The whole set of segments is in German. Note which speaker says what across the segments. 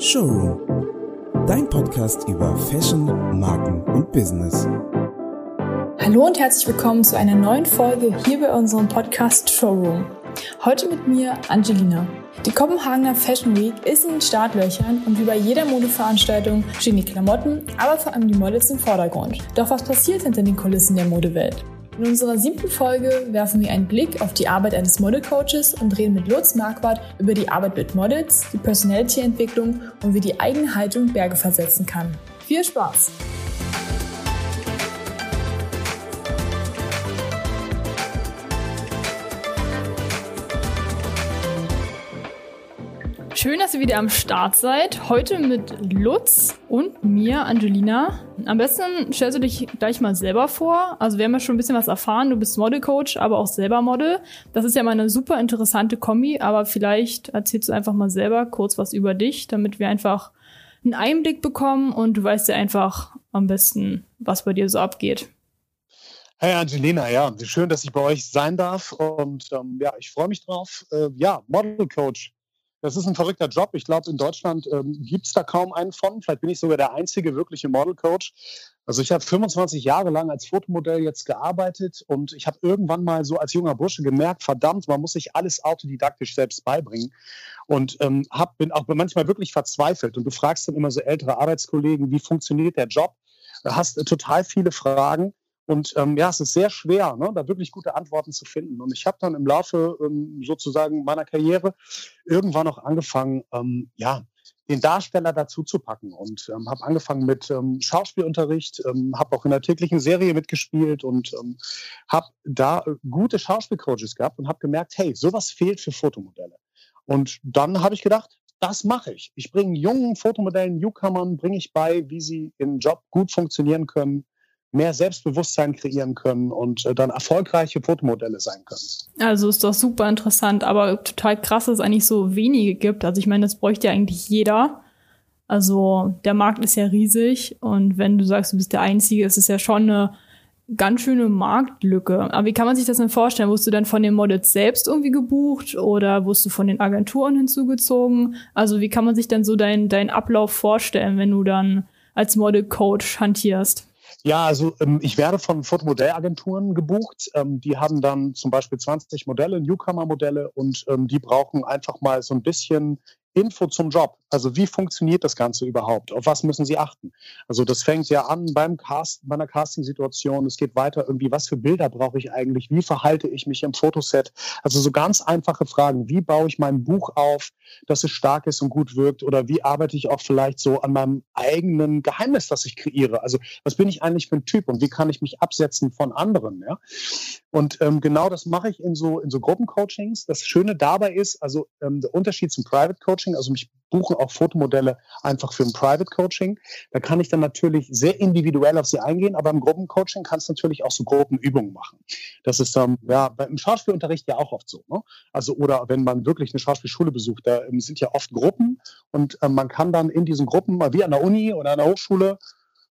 Speaker 1: Showroom. Dein Podcast über Fashion, Marken und Business.
Speaker 2: Hallo und herzlich willkommen zu einer neuen Folge hier bei unserem Podcast Showroom. Heute mit mir Angelina. Die Kopenhagener Fashion Week ist in den Startlöchern und wie bei jeder Modeveranstaltung stehen die Klamotten, aber vor allem die Models im Vordergrund. Doch was passiert hinter den Kulissen der Modewelt? In unserer siebten Folge werfen wir einen Blick auf die Arbeit eines Modelcoaches und reden mit Lutz Marquardt über die Arbeit mit Models, die Personality-Entwicklung und wie die eigene Haltung Berge versetzen kann. Viel Spaß! Schön, dass ihr wieder am Start seid. Heute mit Lutz und mir, Angelina. Am besten stellst du dich gleich mal selber vor. Also wir haben ja schon ein bisschen was erfahren. Du bist Modelcoach, aber auch selber Model. Das ist ja mal eine super interessante Kombi, aber vielleicht erzählst du einfach mal selber kurz was über dich, damit wir einfach einen Einblick bekommen und du weißt ja einfach am besten, was bei dir so abgeht.
Speaker 3: Hey Angelina, ja, schön, dass ich bei euch sein darf und ähm, ja, ich freue mich drauf. Äh, ja, Model Coach das ist ein verrückter Job. Ich glaube, in Deutschland ähm, gibt es da kaum einen von. Vielleicht bin ich sogar der einzige wirkliche Model Coach. Also ich habe 25 Jahre lang als Fotomodell jetzt gearbeitet und ich habe irgendwann mal so als junger Bursche gemerkt, verdammt, man muss sich alles autodidaktisch selbst beibringen. Und ähm, hab, bin auch manchmal wirklich verzweifelt. Und du fragst dann immer so ältere Arbeitskollegen, wie funktioniert der Job? Hast total viele Fragen. Und ähm, ja, es ist sehr schwer, ne, da wirklich gute Antworten zu finden. Und ich habe dann im Laufe ähm, sozusagen meiner Karriere irgendwann noch angefangen, ähm, ja, den Darsteller dazu zu packen und ähm, habe angefangen mit ähm, Schauspielunterricht, ähm, habe auch in der täglichen Serie mitgespielt und ähm, habe da äh, gute Schauspielcoaches gehabt und habe gemerkt, hey, sowas fehlt für Fotomodelle. Und dann habe ich gedacht, das mache ich. Ich bringe jungen Fotomodellen, Newcomern, bringe ich bei, wie sie im Job gut funktionieren können, mehr Selbstbewusstsein kreieren können und äh, dann erfolgreiche Fotomodelle sein können.
Speaker 2: Also ist doch super interessant, aber total krass, dass es eigentlich so wenige gibt. Also ich meine, das bräuchte ja eigentlich jeder. Also der Markt ist ja riesig und wenn du sagst, du bist der Einzige, ist es ja schon eine ganz schöne Marktlücke. Aber wie kann man sich das denn vorstellen? Wurdest du dann von den Models selbst irgendwie gebucht oder wurdest du von den Agenturen hinzugezogen? Also wie kann man sich dann so deinen dein Ablauf vorstellen, wenn du dann als Model-Coach hantierst?
Speaker 3: Ja, also ähm, ich werde von Fotomodellagenturen gebucht. Ähm, die haben dann zum Beispiel 20 Modelle, Newcomer-Modelle und ähm, die brauchen einfach mal so ein bisschen Info zum Job. Also wie funktioniert das Ganze überhaupt? Auf was müssen Sie achten? Also das fängt ja an beim Cast, bei einer Casting-Situation. Es geht weiter irgendwie, was für Bilder brauche ich eigentlich? Wie verhalte ich mich im Fotoset? Also so ganz einfache Fragen. Wie baue ich mein Buch auf, dass es stark ist und gut wirkt? Oder wie arbeite ich auch vielleicht so an meinem eigenen Geheimnis, das ich kreiere? Also was bin ich eigentlich für ein Typ und wie kann ich mich absetzen von anderen? Ja? Und ähm, genau das mache ich in so, in so Gruppencoachings. Das Schöne dabei ist, also ähm, der Unterschied zum Private Coaching, also mich buchen auch Fotomodelle einfach für ein Private Coaching. Da kann ich dann natürlich sehr individuell auf sie eingehen, aber im Gruppencoaching kannst du natürlich auch so Gruppenübungen machen. Das ist ähm, ja im Schauspielunterricht ja auch oft so. Ne? Also oder wenn man wirklich eine Schauspielschule besucht, da ähm, sind ja oft Gruppen und ähm, man kann dann in diesen Gruppen, wie an der Uni oder an der Hochschule,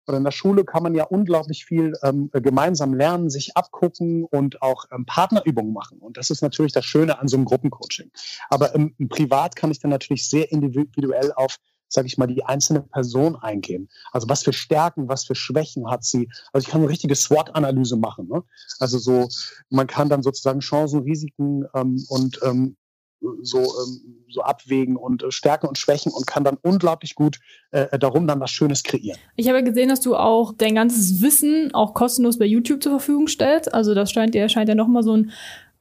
Speaker 3: oder in der Schule kann man ja unglaublich viel ähm, gemeinsam lernen, sich abgucken und auch ähm, Partnerübungen machen. Und das ist natürlich das Schöne an so einem Gruppencoaching. Aber im, im Privat kann ich dann natürlich sehr individuell auf sage ich mal, die einzelne Person eingehen. Also was für Stärken, was für Schwächen hat sie. Also ich kann eine richtige SWOT-Analyse machen. Ne? Also so, man kann dann sozusagen Chancen, Risiken ähm, und ähm, so, ähm, so abwägen und äh, Stärken und Schwächen und kann dann unglaublich gut äh, darum dann was Schönes kreieren.
Speaker 2: Ich habe gesehen, dass du auch dein ganzes Wissen auch kostenlos bei YouTube zur Verfügung stellst. Also das scheint ja, scheint ja nochmal so ein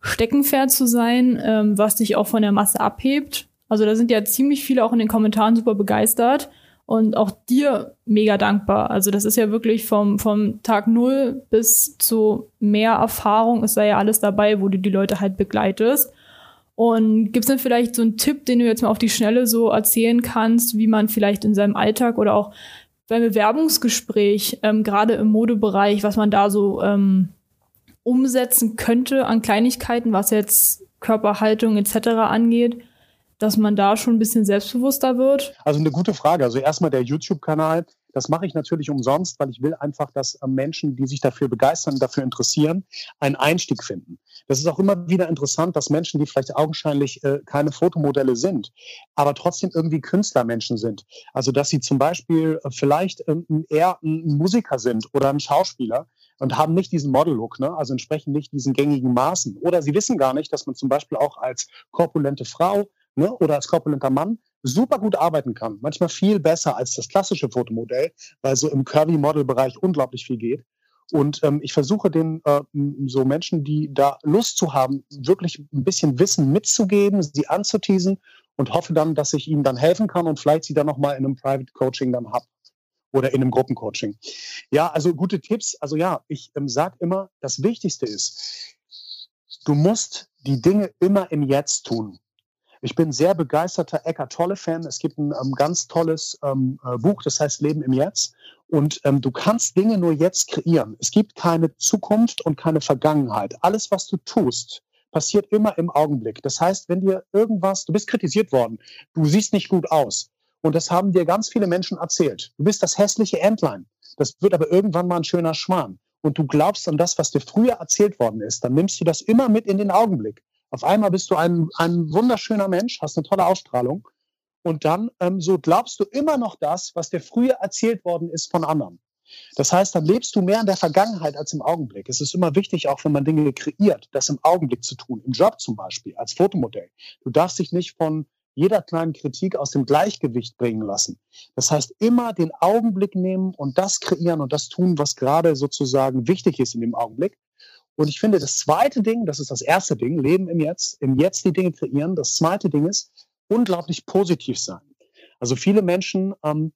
Speaker 2: Steckenpferd zu sein, ähm, was dich auch von der Masse abhebt. Also da sind ja ziemlich viele auch in den Kommentaren super begeistert und auch dir mega dankbar. Also das ist ja wirklich vom, vom Tag null bis zu mehr Erfahrung ist da ja alles dabei, wo du die Leute halt begleitest. Und gibt es denn vielleicht so einen Tipp, den du jetzt mal auf die Schnelle so erzählen kannst, wie man vielleicht in seinem Alltag oder auch beim Bewerbungsgespräch, ähm, gerade im Modebereich, was man da so ähm, umsetzen könnte an Kleinigkeiten, was jetzt Körperhaltung etc. angeht, dass man da schon ein bisschen selbstbewusster wird?
Speaker 3: Also eine gute Frage. Also erstmal der YouTube-Kanal Das mache ich natürlich umsonst, weil ich will einfach, dass äh, Menschen, die sich dafür begeistern, dafür interessieren, einen Einstieg finden. Das ist auch immer wieder interessant, dass Menschen, die vielleicht augenscheinlich äh, keine Fotomodelle sind, aber trotzdem irgendwie Künstlermenschen sind. Also dass sie zum Beispiel äh, vielleicht äh, eher ein Musiker sind oder ein Schauspieler und haben nicht diesen Model-Look, ne? also entsprechen nicht diesen gängigen Maßen. Oder sie wissen gar nicht, dass man zum Beispiel auch als korpulente Frau ne, oder als korpulenter Mann super gut arbeiten kann. Manchmal viel besser als das klassische Fotomodell, weil so im Curvy-Model-Bereich unglaublich viel geht. Und ähm, ich versuche den äh, so Menschen, die da Lust zu haben, wirklich ein bisschen Wissen mitzugeben, sie anzuteasen und hoffe dann, dass ich ihnen dann helfen kann und vielleicht sie dann nochmal in einem Private Coaching dann hab oder in einem Gruppencoaching. Ja, also gute Tipps. Also ja, ich ähm, sage immer, das Wichtigste ist, du musst die Dinge immer im Jetzt tun. Ich bin sehr begeisterter Eckart Tolle-Fan. Es gibt ein ähm, ganz tolles ähm, äh, Buch, das heißt Leben im Jetzt. Und ähm, du kannst Dinge nur jetzt kreieren. Es gibt keine Zukunft und keine Vergangenheit. Alles, was du tust, passiert immer im Augenblick. Das heißt, wenn dir irgendwas, du bist kritisiert worden, du siehst nicht gut aus. Und das haben dir ganz viele Menschen erzählt. Du bist das hässliche Entlein. Das wird aber irgendwann mal ein schöner Schwan. Und du glaubst an das, was dir früher erzählt worden ist. Dann nimmst du das immer mit in den Augenblick. Auf einmal bist du ein, ein wunderschöner Mensch, hast eine tolle Ausstrahlung. Und dann ähm, so glaubst du immer noch das, was dir früher erzählt worden ist von anderen. Das heißt, dann lebst du mehr in der Vergangenheit als im Augenblick. Es ist immer wichtig, auch wenn man Dinge kreiert, das im Augenblick zu tun. Im Job zum Beispiel, als Fotomodell. Du darfst dich nicht von jeder kleinen Kritik aus dem Gleichgewicht bringen lassen. Das heißt, immer den Augenblick nehmen und das kreieren und das tun, was gerade sozusagen wichtig ist in dem Augenblick. Und ich finde, das zweite Ding, das ist das erste Ding, Leben im Jetzt, im Jetzt die Dinge kreieren. Das zweite Ding ist, unglaublich positiv sein. Also viele Menschen, ähm,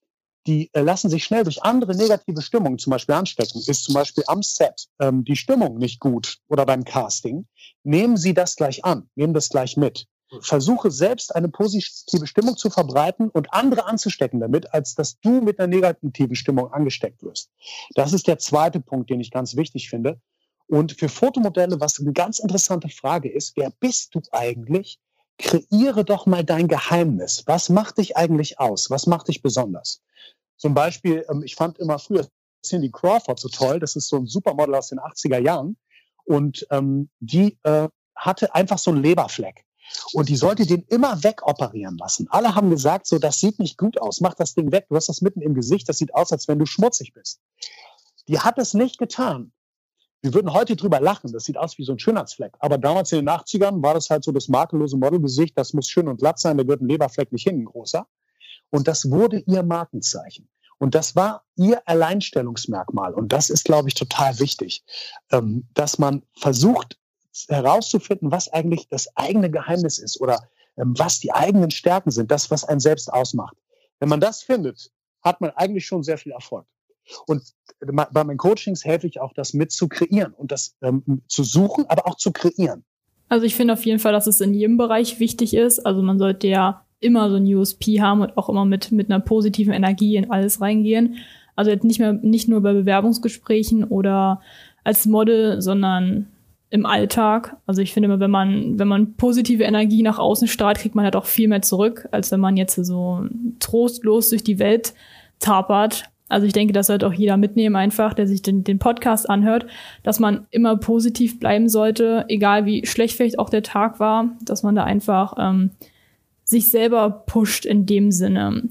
Speaker 3: die äh, lassen sich schnell durch andere negative Stimmungen zum Beispiel anstecken. Ist zum Beispiel am Set ähm, die Stimmung nicht gut oder beim Casting, nehmen Sie das gleich an, nehmen das gleich mit. Versuche selbst eine positive Stimmung zu verbreiten und andere anzustecken damit, als dass du mit einer negativen Stimmung angesteckt wirst. Das ist der zweite Punkt, den ich ganz wichtig finde. Und für Fotomodelle, was eine ganz interessante Frage ist, wer bist du eigentlich? Kreiere doch mal dein Geheimnis. Was macht dich eigentlich aus? Was macht dich besonders? Zum Beispiel, ähm, ich fand immer früher Cindy Crawford so toll. Das ist so ein Supermodel aus den 80er Jahren. Und ähm, die äh, hatte einfach so einen Leberfleck. Und die sollte den immer wegoperieren lassen. Alle haben gesagt, so, das sieht nicht gut aus. Mach das Ding weg. Du hast das mitten im Gesicht. Das sieht aus, als wenn du schmutzig bist. Die hat es nicht getan. Wir würden heute drüber lachen, das sieht aus wie so ein Schönheitsfleck. Aber damals in den 80ern war das halt so das makellose Modelgesicht, das muss schön und glatt sein, da wird ein Leberfleck nicht hinten großer. Und das wurde ihr Markenzeichen. Und das war ihr Alleinstellungsmerkmal. Und das ist, glaube ich, total wichtig, ähm, dass man versucht herauszufinden, was eigentlich das eigene Geheimnis ist oder ähm, was die eigenen Stärken sind, das, was einen selbst ausmacht. Wenn man das findet, hat man eigentlich schon sehr viel Erfolg. Und bei meinen Coachings helfe ich auch, das mit zu kreieren und das ähm, zu suchen, aber auch zu kreieren.
Speaker 2: Also ich finde auf jeden Fall, dass es in jedem Bereich wichtig ist. Also man sollte ja immer so ein USP haben und auch immer mit, mit einer positiven Energie in alles reingehen. Also jetzt nicht mehr, nicht nur bei Bewerbungsgesprächen oder als Model, sondern im Alltag. Also ich finde immer, wenn man, wenn man positive Energie nach außen strahlt, kriegt man halt auch viel mehr zurück, als wenn man jetzt so trostlos durch die Welt tapert also ich denke, das sollte auch jeder mitnehmen einfach, der sich den, den Podcast anhört, dass man immer positiv bleiben sollte, egal wie schlecht vielleicht auch der Tag war, dass man da einfach ähm, sich selber pusht in dem Sinne.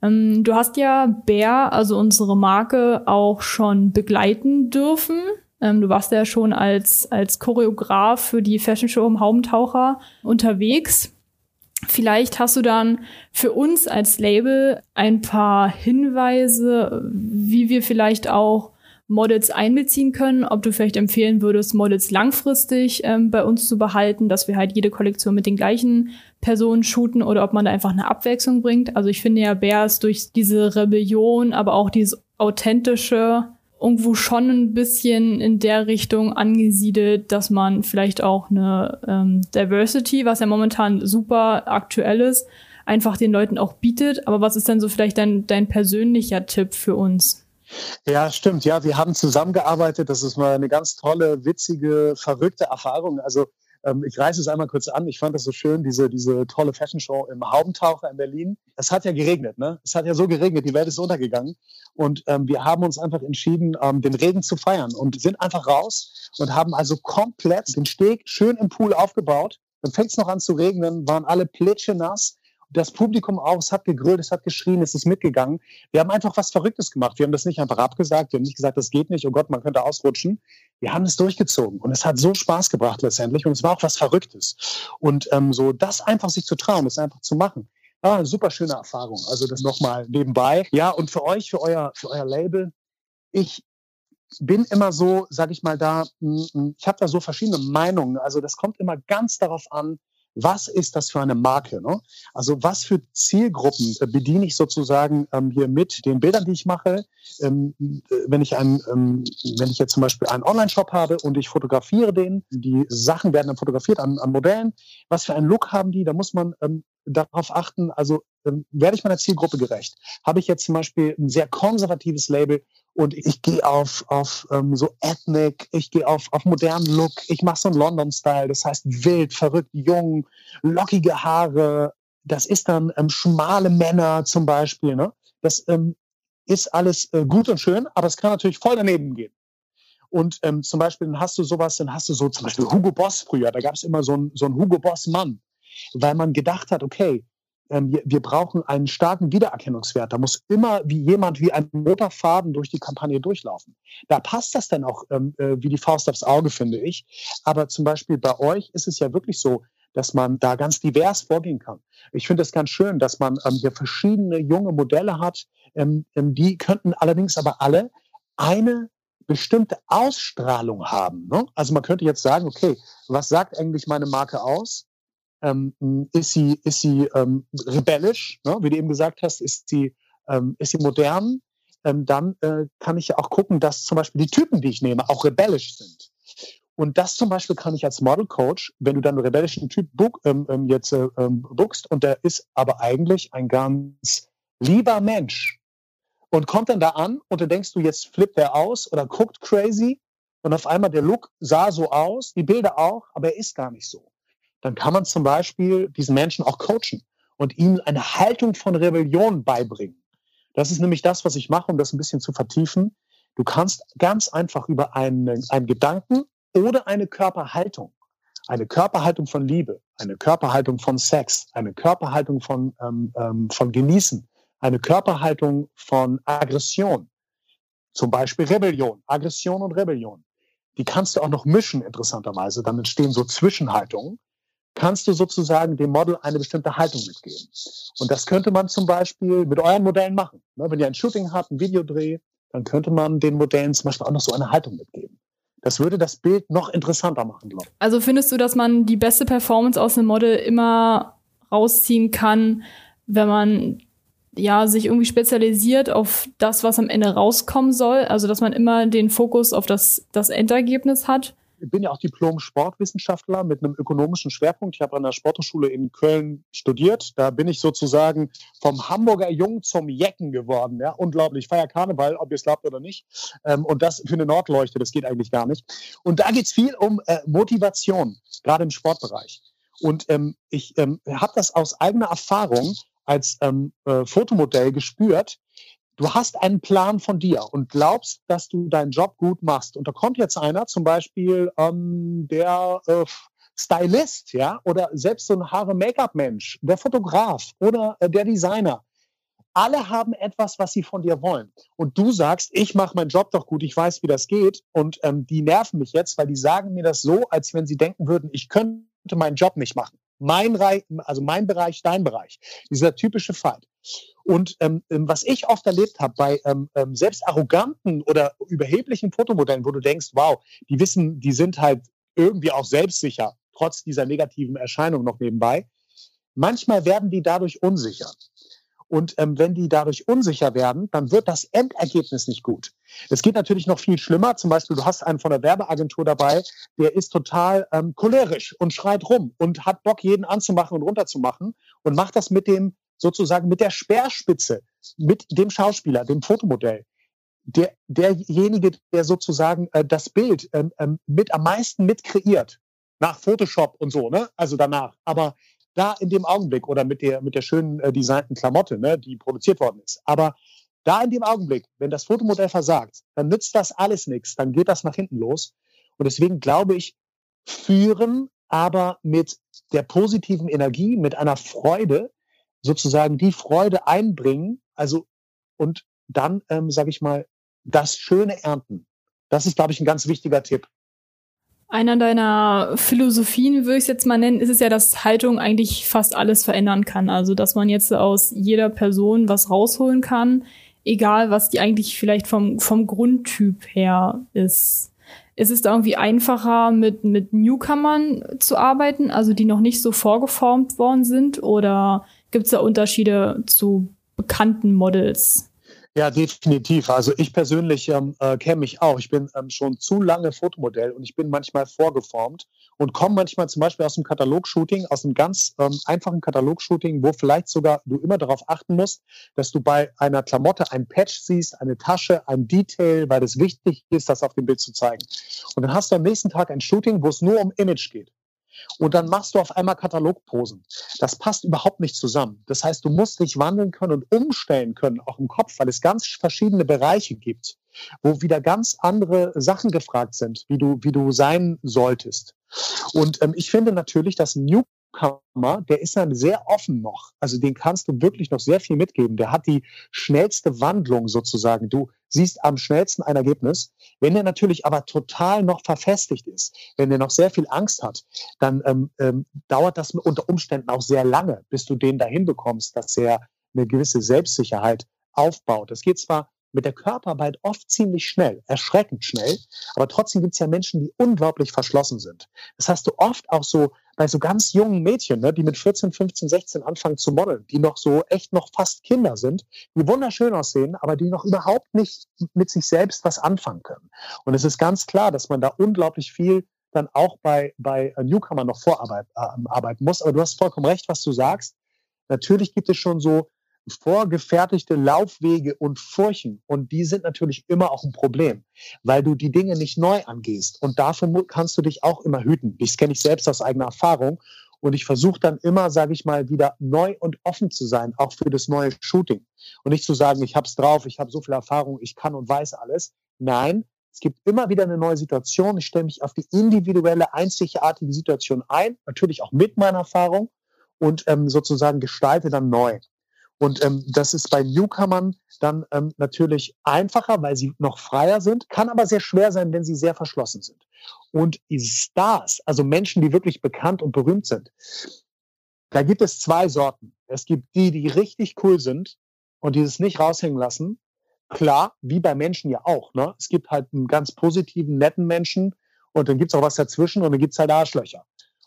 Speaker 2: Ähm, du hast ja Bär, also unsere Marke, auch schon begleiten dürfen. Ähm, du warst ja schon als, als Choreograf für die Fashion Show im Haubentaucher unterwegs. Vielleicht hast du dann für uns als Label ein paar Hinweise, wie wir vielleicht auch Models einbeziehen können, ob du vielleicht empfehlen würdest, Models langfristig ähm, bei uns zu behalten, dass wir halt jede Kollektion mit den gleichen Personen shooten oder ob man da einfach eine Abwechslung bringt. Also ich finde ja, Bär ist durch diese Rebellion, aber auch dieses authentische irgendwo schon ein bisschen in der Richtung angesiedelt, dass man vielleicht auch eine ähm, Diversity, was ja momentan super aktuell ist, einfach den Leuten auch bietet. Aber was ist denn so vielleicht dein, dein persönlicher Tipp für uns?
Speaker 3: Ja, stimmt. Ja, wir haben zusammengearbeitet. Das ist mal eine ganz tolle, witzige, verrückte Erfahrung. Also Ähm, ich reiße es einmal kurz an. Ich fand das so schön, diese, diese tolle Fashion Show im Haubentaucher in Berlin. Es hat ja geregnet, ne? Es hat ja so geregnet, die Welt ist untergegangen. Und ähm, wir haben uns einfach entschieden, ähm, den Regen zu feiern und sind einfach raus und haben also komplett den Steg schön im Pool aufgebaut. Dann fängt es noch an zu regnen, waren alle plitschenass das Publikum auch, es hat gegrölt, es hat geschrien, es ist mitgegangen. Wir haben einfach was Verrücktes gemacht. Wir haben das nicht einfach abgesagt, wir haben nicht gesagt, das geht nicht, oh Gott, man könnte ausrutschen. Wir haben es durchgezogen und es hat so Spaß gebracht letztendlich und es war auch was Verrücktes. Und ähm, so das einfach sich zu trauen, das einfach zu machen. Ah, eine super schöne Erfahrung. Also das nochmal nebenbei. Ja, und für euch, für euer, für euer Label, ich bin immer so, sag ich mal, da, ich habe da so verschiedene Meinungen. Also das kommt immer ganz darauf an, was ist das für eine Marke? Ne? Also was für Zielgruppen äh, bediene ich sozusagen ähm, hier mit den Bildern, die ich mache? Ähm, äh, wenn ich ein, ähm, wenn ich jetzt zum Beispiel einen Online-Shop habe und ich fotografiere den, die Sachen werden dann fotografiert an, an Modellen. Was für einen Look haben die? Da muss man ähm, darauf achten, also ähm, werde ich meiner Zielgruppe gerecht? Habe ich jetzt zum Beispiel ein sehr konservatives Label und ich gehe auf, auf ähm, so Ethnic, ich gehe auf, auf modernen Look, ich mache so einen London-Style, das heißt wild, verrückt, jung, lockige Haare, das ist dann ähm, schmale Männer zum Beispiel. Ne? Das ähm, ist alles äh, gut und schön, aber es kann natürlich voll daneben gehen. Und ähm, zum Beispiel dann hast du sowas, dann hast du so zum Beispiel Hugo Boss früher, da gab es immer so einen so einen Hugo Boss Mann weil man gedacht hat, okay, ähm, wir, brauchen einen starken Wiedererkennungswert. Da muss immer wie jemand wie ein roter Faden durch die Kampagne durchlaufen. Da passt das dann auch ähm, äh, wie die Faust aufs Auge, finde ich. Aber zum Beispiel bei euch ist es ja wirklich so, dass man da ganz divers vorgehen kann. Ich finde es ganz schön, dass man ähm, hier verschiedene junge Modelle hat. Ähm, ähm, die könnten allerdings aber alle eine bestimmte Ausstrahlung haben. Ne? Also man könnte jetzt sagen, okay, was sagt eigentlich meine Marke aus? Ähm, ist sie, ist sie ähm, rebellisch, ne? wie du eben gesagt hast, ist sie, ähm, ist sie modern, ähm, dann äh, kann ich ja auch gucken, dass zum Beispiel die Typen, die ich nehme, auch rebellisch sind. Und das zum Beispiel kann ich als Model Coach, wenn du dann einen rebellischen Typ book, ähm, ähm, jetzt äh, ähm, bookst und der ist aber eigentlich ein ganz lieber Mensch und kommt dann da an und dann denkst du, jetzt flippt er aus oder guckt crazy und auf einmal der Look sah so aus, die Bilder auch, aber er ist gar nicht so dann kann man zum Beispiel diesen Menschen auch coachen und ihnen eine Haltung von Rebellion beibringen. Das ist nämlich das, was ich mache, um das ein bisschen zu vertiefen. Du kannst ganz einfach über einen, einen Gedanken oder eine Körperhaltung, eine Körperhaltung von Liebe, eine Körperhaltung von Sex, eine Körperhaltung von, ähm, ähm, von Genießen, eine Körperhaltung von Aggression, zum Beispiel Rebellion, Aggression und Rebellion. Die kannst du auch noch mischen, interessanterweise. Dann entstehen so Zwischenhaltungen kannst du sozusagen dem Model eine bestimmte Haltung mitgeben. Und das könnte man zum Beispiel mit euren Modellen machen. Ne, wenn ihr ein Shooting habt, ein Videodreh, dann könnte man den Modellen zum Beispiel auch noch so eine Haltung mitgeben. Das würde das Bild noch interessanter machen, glaube ich.
Speaker 2: Also findest du, dass man die beste Performance aus einem Model immer rausziehen kann, wenn man ja sich irgendwie spezialisiert auf das, was am Ende rauskommen soll? Also dass man immer den Fokus auf das, das Endergebnis hat?
Speaker 3: Bin ja auch Diplom-Sportwissenschaftler mit einem ökonomischen Schwerpunkt. Ich habe an der Sporthochschule in Köln studiert. Da bin ich sozusagen vom Hamburger Jung zum Jecken geworden. Ja, unglaublich. Ich feiere Karneval, ob ihr es glaubt oder nicht. Ähm, und das für eine Nordleuchte, das geht eigentlich gar nicht. Und da geht es viel um äh, Motivation, gerade im Sportbereich. Und ähm, ich ähm, habe das aus eigener Erfahrung als äh, Fotomodell gespürt, du hast einen Plan von dir und glaubst, dass du deinen Job gut machst. Und da kommt jetzt einer, zum Beispiel ähm, der äh, Stylist, ja, oder selbst so ein Haare-Make-up-Mensch, der Fotograf oder äh, der Designer. Alle haben etwas, was sie von dir wollen. Und du sagst, ich mache meinen Job doch gut, ich weiß, wie das geht. Und ähm, die nerven mich jetzt, weil die sagen mir das so, als wenn sie denken würden, ich könnte meinen Job nicht machen. Mein Bereich, also mein Bereich, dein Bereich. Dieser typische Fall. Und ähm, ähm, was ich oft erlebt habe bei ähm, ähm, selbst arroganten oder überheblichen Fotomodellen, wo du denkst, wow, die wissen, die sind halt irgendwie auch selbstsicher, trotz dieser negativen Erscheinung noch nebenbei. Manchmal werden die dadurch unsicher. Und ähm, wenn die dadurch unsicher werden, dann wird das Endergebnis nicht gut. Es geht natürlich noch viel schlimmer. Zum Beispiel, du hast einen von der Werbeagentur dabei, der ist total ähm, cholerisch und schreit rum und hat Bock, jeden anzumachen und runterzumachen und macht das mit dem sozusagen mit der Speerspitze, mit dem Schauspieler, dem Fotomodell. Der, derjenige, der sozusagen äh, das Bild ähm, ähm, mit am meisten mit kreiert, nach Photoshop und so, ne? Also danach. Aber da in dem Augenblick oder mit der, mit der schönen äh, designten Klamotte, ne, die produziert worden ist. Aber da in dem Augenblick, wenn das Fotomodell versagt, dann nützt das alles nichts, dann geht das nach hinten los. Und deswegen glaube ich, führen, aber mit der positiven Energie, mit einer Freude, sozusagen die Freude einbringen, also und dann, ähm, sage ich mal, das Schöne ernten. Das ist, glaube ich, ein ganz wichtiger Tipp.
Speaker 2: Einer deiner Philosophien, würde ich es jetzt mal nennen, ist es ja, dass Haltung eigentlich fast alles verändern kann. Also, dass man jetzt aus jeder Person was rausholen kann, egal was die eigentlich vielleicht vom, vom Grundtyp her ist. Ist es da irgendwie einfacher, mit, mit Newcomern zu arbeiten, also die noch nicht so vorgeformt worden sind? Oder gibt es da Unterschiede zu bekannten Models?
Speaker 3: Ja, definitiv. Also ich persönlich ähm, äh, kenne mich auch. Ich bin ähm, schon zu lange Fotomodell und ich bin manchmal vorgeformt und komme manchmal zum Beispiel aus dem Katalogshooting, aus einem ganz ähm, einfachen Katalogshooting, wo vielleicht sogar du immer darauf achten musst, dass du bei einer Klamotte ein Patch siehst, eine Tasche, ein Detail, weil es wichtig ist, das auf dem Bild zu zeigen. Und dann hast du am nächsten Tag ein Shooting, wo es nur um Image geht und dann machst du auf einmal Katalogposen. Das passt überhaupt nicht zusammen. Das heißt, du musst dich wandeln können und umstellen können, auch im Kopf, weil es ganz verschiedene Bereiche gibt, wo wieder ganz andere Sachen gefragt sind, wie du, wie du sein solltest. Und ähm, ich finde natürlich, dass New Newcomer, der ist dann sehr offen noch. Also den kannst du wirklich noch sehr viel mitgeben. Der hat die schnellste Wandlung sozusagen. Du siehst am schnellsten ein Ergebnis. Wenn er natürlich aber total noch verfestigt ist, wenn er noch sehr viel Angst hat, dann ähm, ähm, dauert das unter Umständen auch sehr lange, bis du den dahin bekommst, dass er eine gewisse Selbstsicherheit aufbaut. Das geht zwar mit der Körperarbeit oft ziemlich schnell, erschreckend schnell, aber trotzdem gibt es ja Menschen, die unglaublich verschlossen sind. Das hast du oft auch so bei so ganz jungen Mädchen, ne, die mit 14, 15, 16 anfangen zu modeln, die noch so echt noch fast Kinder sind, die wunderschön aussehen, aber die noch überhaupt nicht mit sich selbst was anfangen können. Und es ist ganz klar, dass man da unglaublich viel dann auch bei, bei Newcomer noch vorarbeiten äh, muss. Aber du hast vollkommen recht, was du sagst. Natürlich gibt es schon so vorgefertigte Laufwege und Furchen. Und die sind natürlich immer auch ein Problem, weil du die Dinge nicht neu angehst. Und dafür kannst du dich auch immer hüten. Das kenne ich selbst aus eigener Erfahrung. Und ich versuche dann immer, sage ich mal, wieder neu und offen zu sein, auch für das neue Shooting. Und nicht zu sagen, ich habe es drauf, ich habe so viel Erfahrung, ich kann und weiß alles. Nein, es gibt immer wieder eine neue Situation. Ich stelle mich auf die individuelle, einzigartige Situation ein, natürlich auch mit meiner Erfahrung und ähm, sozusagen gestalte dann neu. Und ähm, das ist bei Newcomern dann ähm, natürlich einfacher, weil sie noch freier sind, kann aber sehr schwer sein, wenn sie sehr verschlossen sind. Und Stars, also Menschen, die wirklich bekannt und berühmt sind, da gibt es zwei Sorten. Es gibt die, die richtig cool sind und die es nicht raushängen lassen. Klar, wie bei Menschen ja auch. Ne? Es gibt halt einen ganz positiven, netten Menschen und dann gibt's auch was dazwischen und dann gibt's halt Arschlöcher.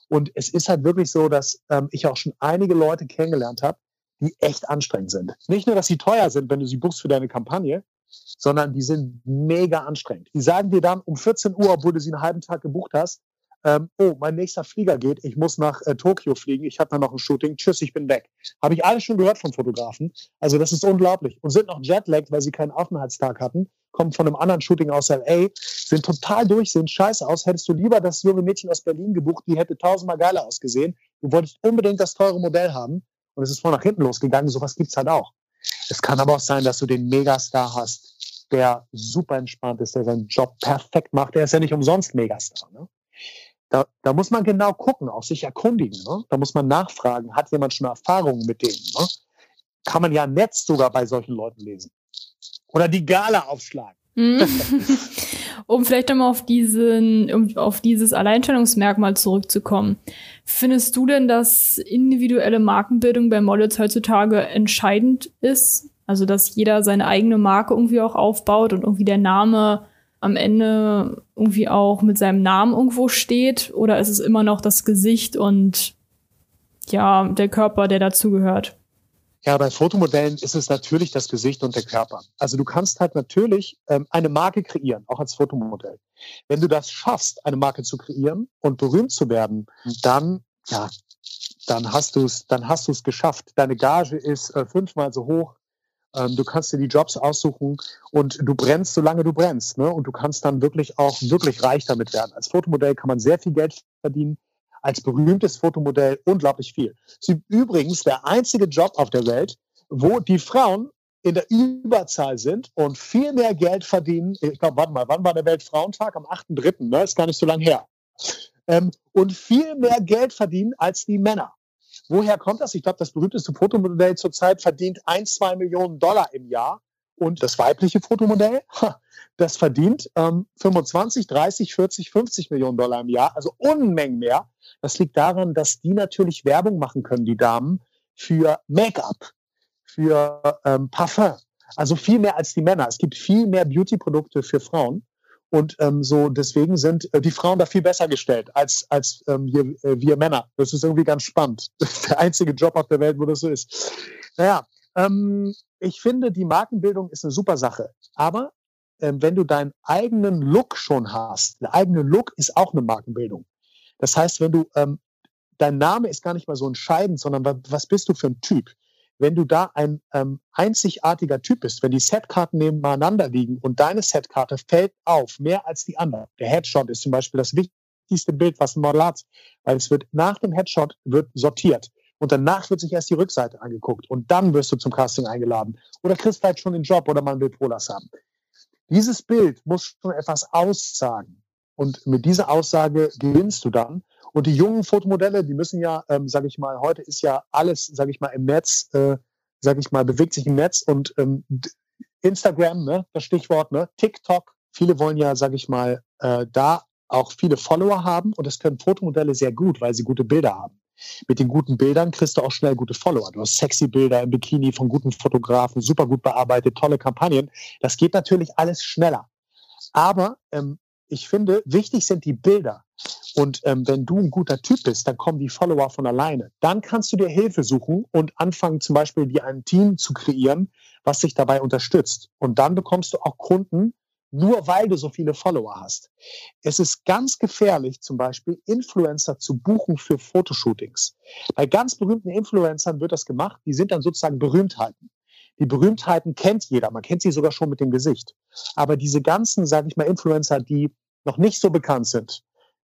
Speaker 3: Und es ist halt wirklich so, dass ähm, ich auch schon einige Leute kennengelernt habe, die echt anstrengend sind. Nicht nur, dass sie teuer sind, wenn du sie buchst für deine Kampagne, sondern die sind mega anstrengend. Die sagen dir dann um 14 Uhr, obwohl du sie einen halben Tag gebucht hast, ähm, oh, mein nächster Flieger geht, ich muss nach äh, Tokio fliegen, ich habe da noch ein Shooting, tschüss, ich bin weg. Habe ich alles schon gehört von Fotografen. Also das ist unglaublich. Und sind noch jetlagged, weil sie keinen Aufenthaltstag hatten, kommen von einem anderen Shooting aus LA, sind total durch, sehen scheiße aus. Hättest du lieber das junge Mädchen aus Berlin gebucht, die hätte tausendmal geiler ausgesehen. Du wolltest unbedingt das teure Modell haben und es ist voll nach hinten losgegangen. Sowas gibt's halt auch. Es kann aber auch sein, dass du den Megastar hast, der super entspannt ist, der seinen Job perfekt macht. Der ist ja nicht umsonst Megastar. Ne? Da, da muss man genau gucken, auch sich erkundigen. Ne? Da muss man nachfragen, hat jemand schon Erfahrungen mit denen? Ne? Kann man ja im Netz sogar bei solchen Leuten lesen. Oder die Gala aufschlagen.
Speaker 2: Um vielleicht nochmal auf diesen, um auf dieses Alleinstellungsmerkmal zurückzukommen. Findest du denn, dass individuelle Markenbildung bei Models heutzutage entscheidend ist? Also, dass jeder seine eigene Marke irgendwie auch aufbaut und irgendwie der Name am Ende irgendwie auch mit seinem Namen irgendwo steht? Oder ist es immer noch das Gesicht und ja, der Körper, der dazugehört?
Speaker 3: Ja, bei Fotomodellen ist es natürlich das Gesicht und der Körper. Also du kannst halt natürlich ähm, eine Marke kreieren, auch als Fotomodell. Wenn du das schaffst, eine Marke zu kreieren und berühmt zu werden, dann, ja, dann hast du es, dann hast du es geschafft. Deine Gage ist äh, fünfmal so hoch Ähm, du kannst dir die Jobs aussuchen und du brennst, solange du brennst. Ne? Und du kannst dann wirklich auch wirklich reich damit werden. Als Fotomodell kann man sehr viel Geld verdienen. Als berühmtes Fotomodell unglaublich viel. Ist übrigens der einzige Job auf der Welt, wo die Frauen in der Überzahl sind und viel mehr Geld verdienen. Ich glaube, warte mal, wann war der Weltfrauentag? Am 8.3., ne? Ist gar nicht so lange her. Ähm, und viel mehr Geld verdienen als die Männer. Woher kommt das? Ich glaube, das berühmteste Fotomodell zurzeit verdient ein, zwei Millionen Dollar im Jahr. Und das weibliche Fotomodell, das verdient ähm, 25, 30, 40, 50 Millionen Dollar im Jahr, also Unmengen mehr. Das liegt daran, dass die natürlich Werbung machen können, die Damen, für Make-up, für ähm, Parfum. Also viel mehr als die Männer. Es gibt viel mehr Beauty-Produkte für Frauen. Und ähm, so deswegen sind äh, die Frauen da viel besser gestellt als, als ähm, wir, äh, wir Männer. Das ist irgendwie ganz spannend. Das ist der einzige Job auf der Welt, wo das so ist. Naja, ähm, ich finde, die Markenbildung ist eine super Sache. Aber ähm, wenn du deinen eigenen Look schon hast, der eigene Look ist auch eine Markenbildung. Das heißt, wenn du, ähm, dein Name ist gar nicht mal so entscheidend, sondern was bist du für ein Typ? wenn du da ein ähm, einzigartiger Typ bist, wenn die Setkarten nebeneinander liegen und deine Setkarte fällt auf, mehr als die andere. Der Headshot ist zum Beispiel das wichtigste Bild, was ein Model hat, weil es wird nach dem Headshot wird sortiert. Und danach wird sich erst die Rückseite angeguckt und dann wirst du zum Casting eingeladen. Oder kriegst vielleicht schon den Job oder man will Prolas haben. Dieses Bild muss schon etwas aussagen. Und mit dieser Aussage gewinnst du dann. Und die jungen Fotomodelle, die müssen ja, ähm, sage ich mal, heute ist ja alles, sage ich mal, im Netz, äh, sage ich mal, bewegt sich im Netz und ähm, Instagram, ne, das Stichwort, ne, TikTok. Viele wollen ja, sage ich mal, äh, da auch viele Follower haben und das können Fotomodelle sehr gut, weil sie gute Bilder haben. Mit den guten Bildern kriegst du auch schnell gute Follower. Du hast sexy Bilder im Bikini von guten Fotografen, super gut bearbeitet, tolle Kampagnen. Das geht natürlich alles schneller. Aber ähm, ich finde, wichtig sind die Bilder. Und ähm, wenn du ein guter Typ bist, dann kommen die Follower von alleine. Dann kannst du dir Hilfe suchen und anfangen, zum Beispiel dir ein Team zu kreieren, was dich dabei unterstützt. Und dann bekommst du auch Kunden, nur weil du so viele Follower hast. Es ist ganz gefährlich, zum Beispiel Influencer zu buchen für Fotoshootings. Bei ganz berühmten Influencern wird das gemacht. Die sind dann sozusagen Berühmtheiten. Die Berühmtheiten kennt jeder. Man kennt sie sogar schon mit dem Gesicht. Aber diese ganzen, sage ich mal, Influencer, die noch nicht so bekannt sind,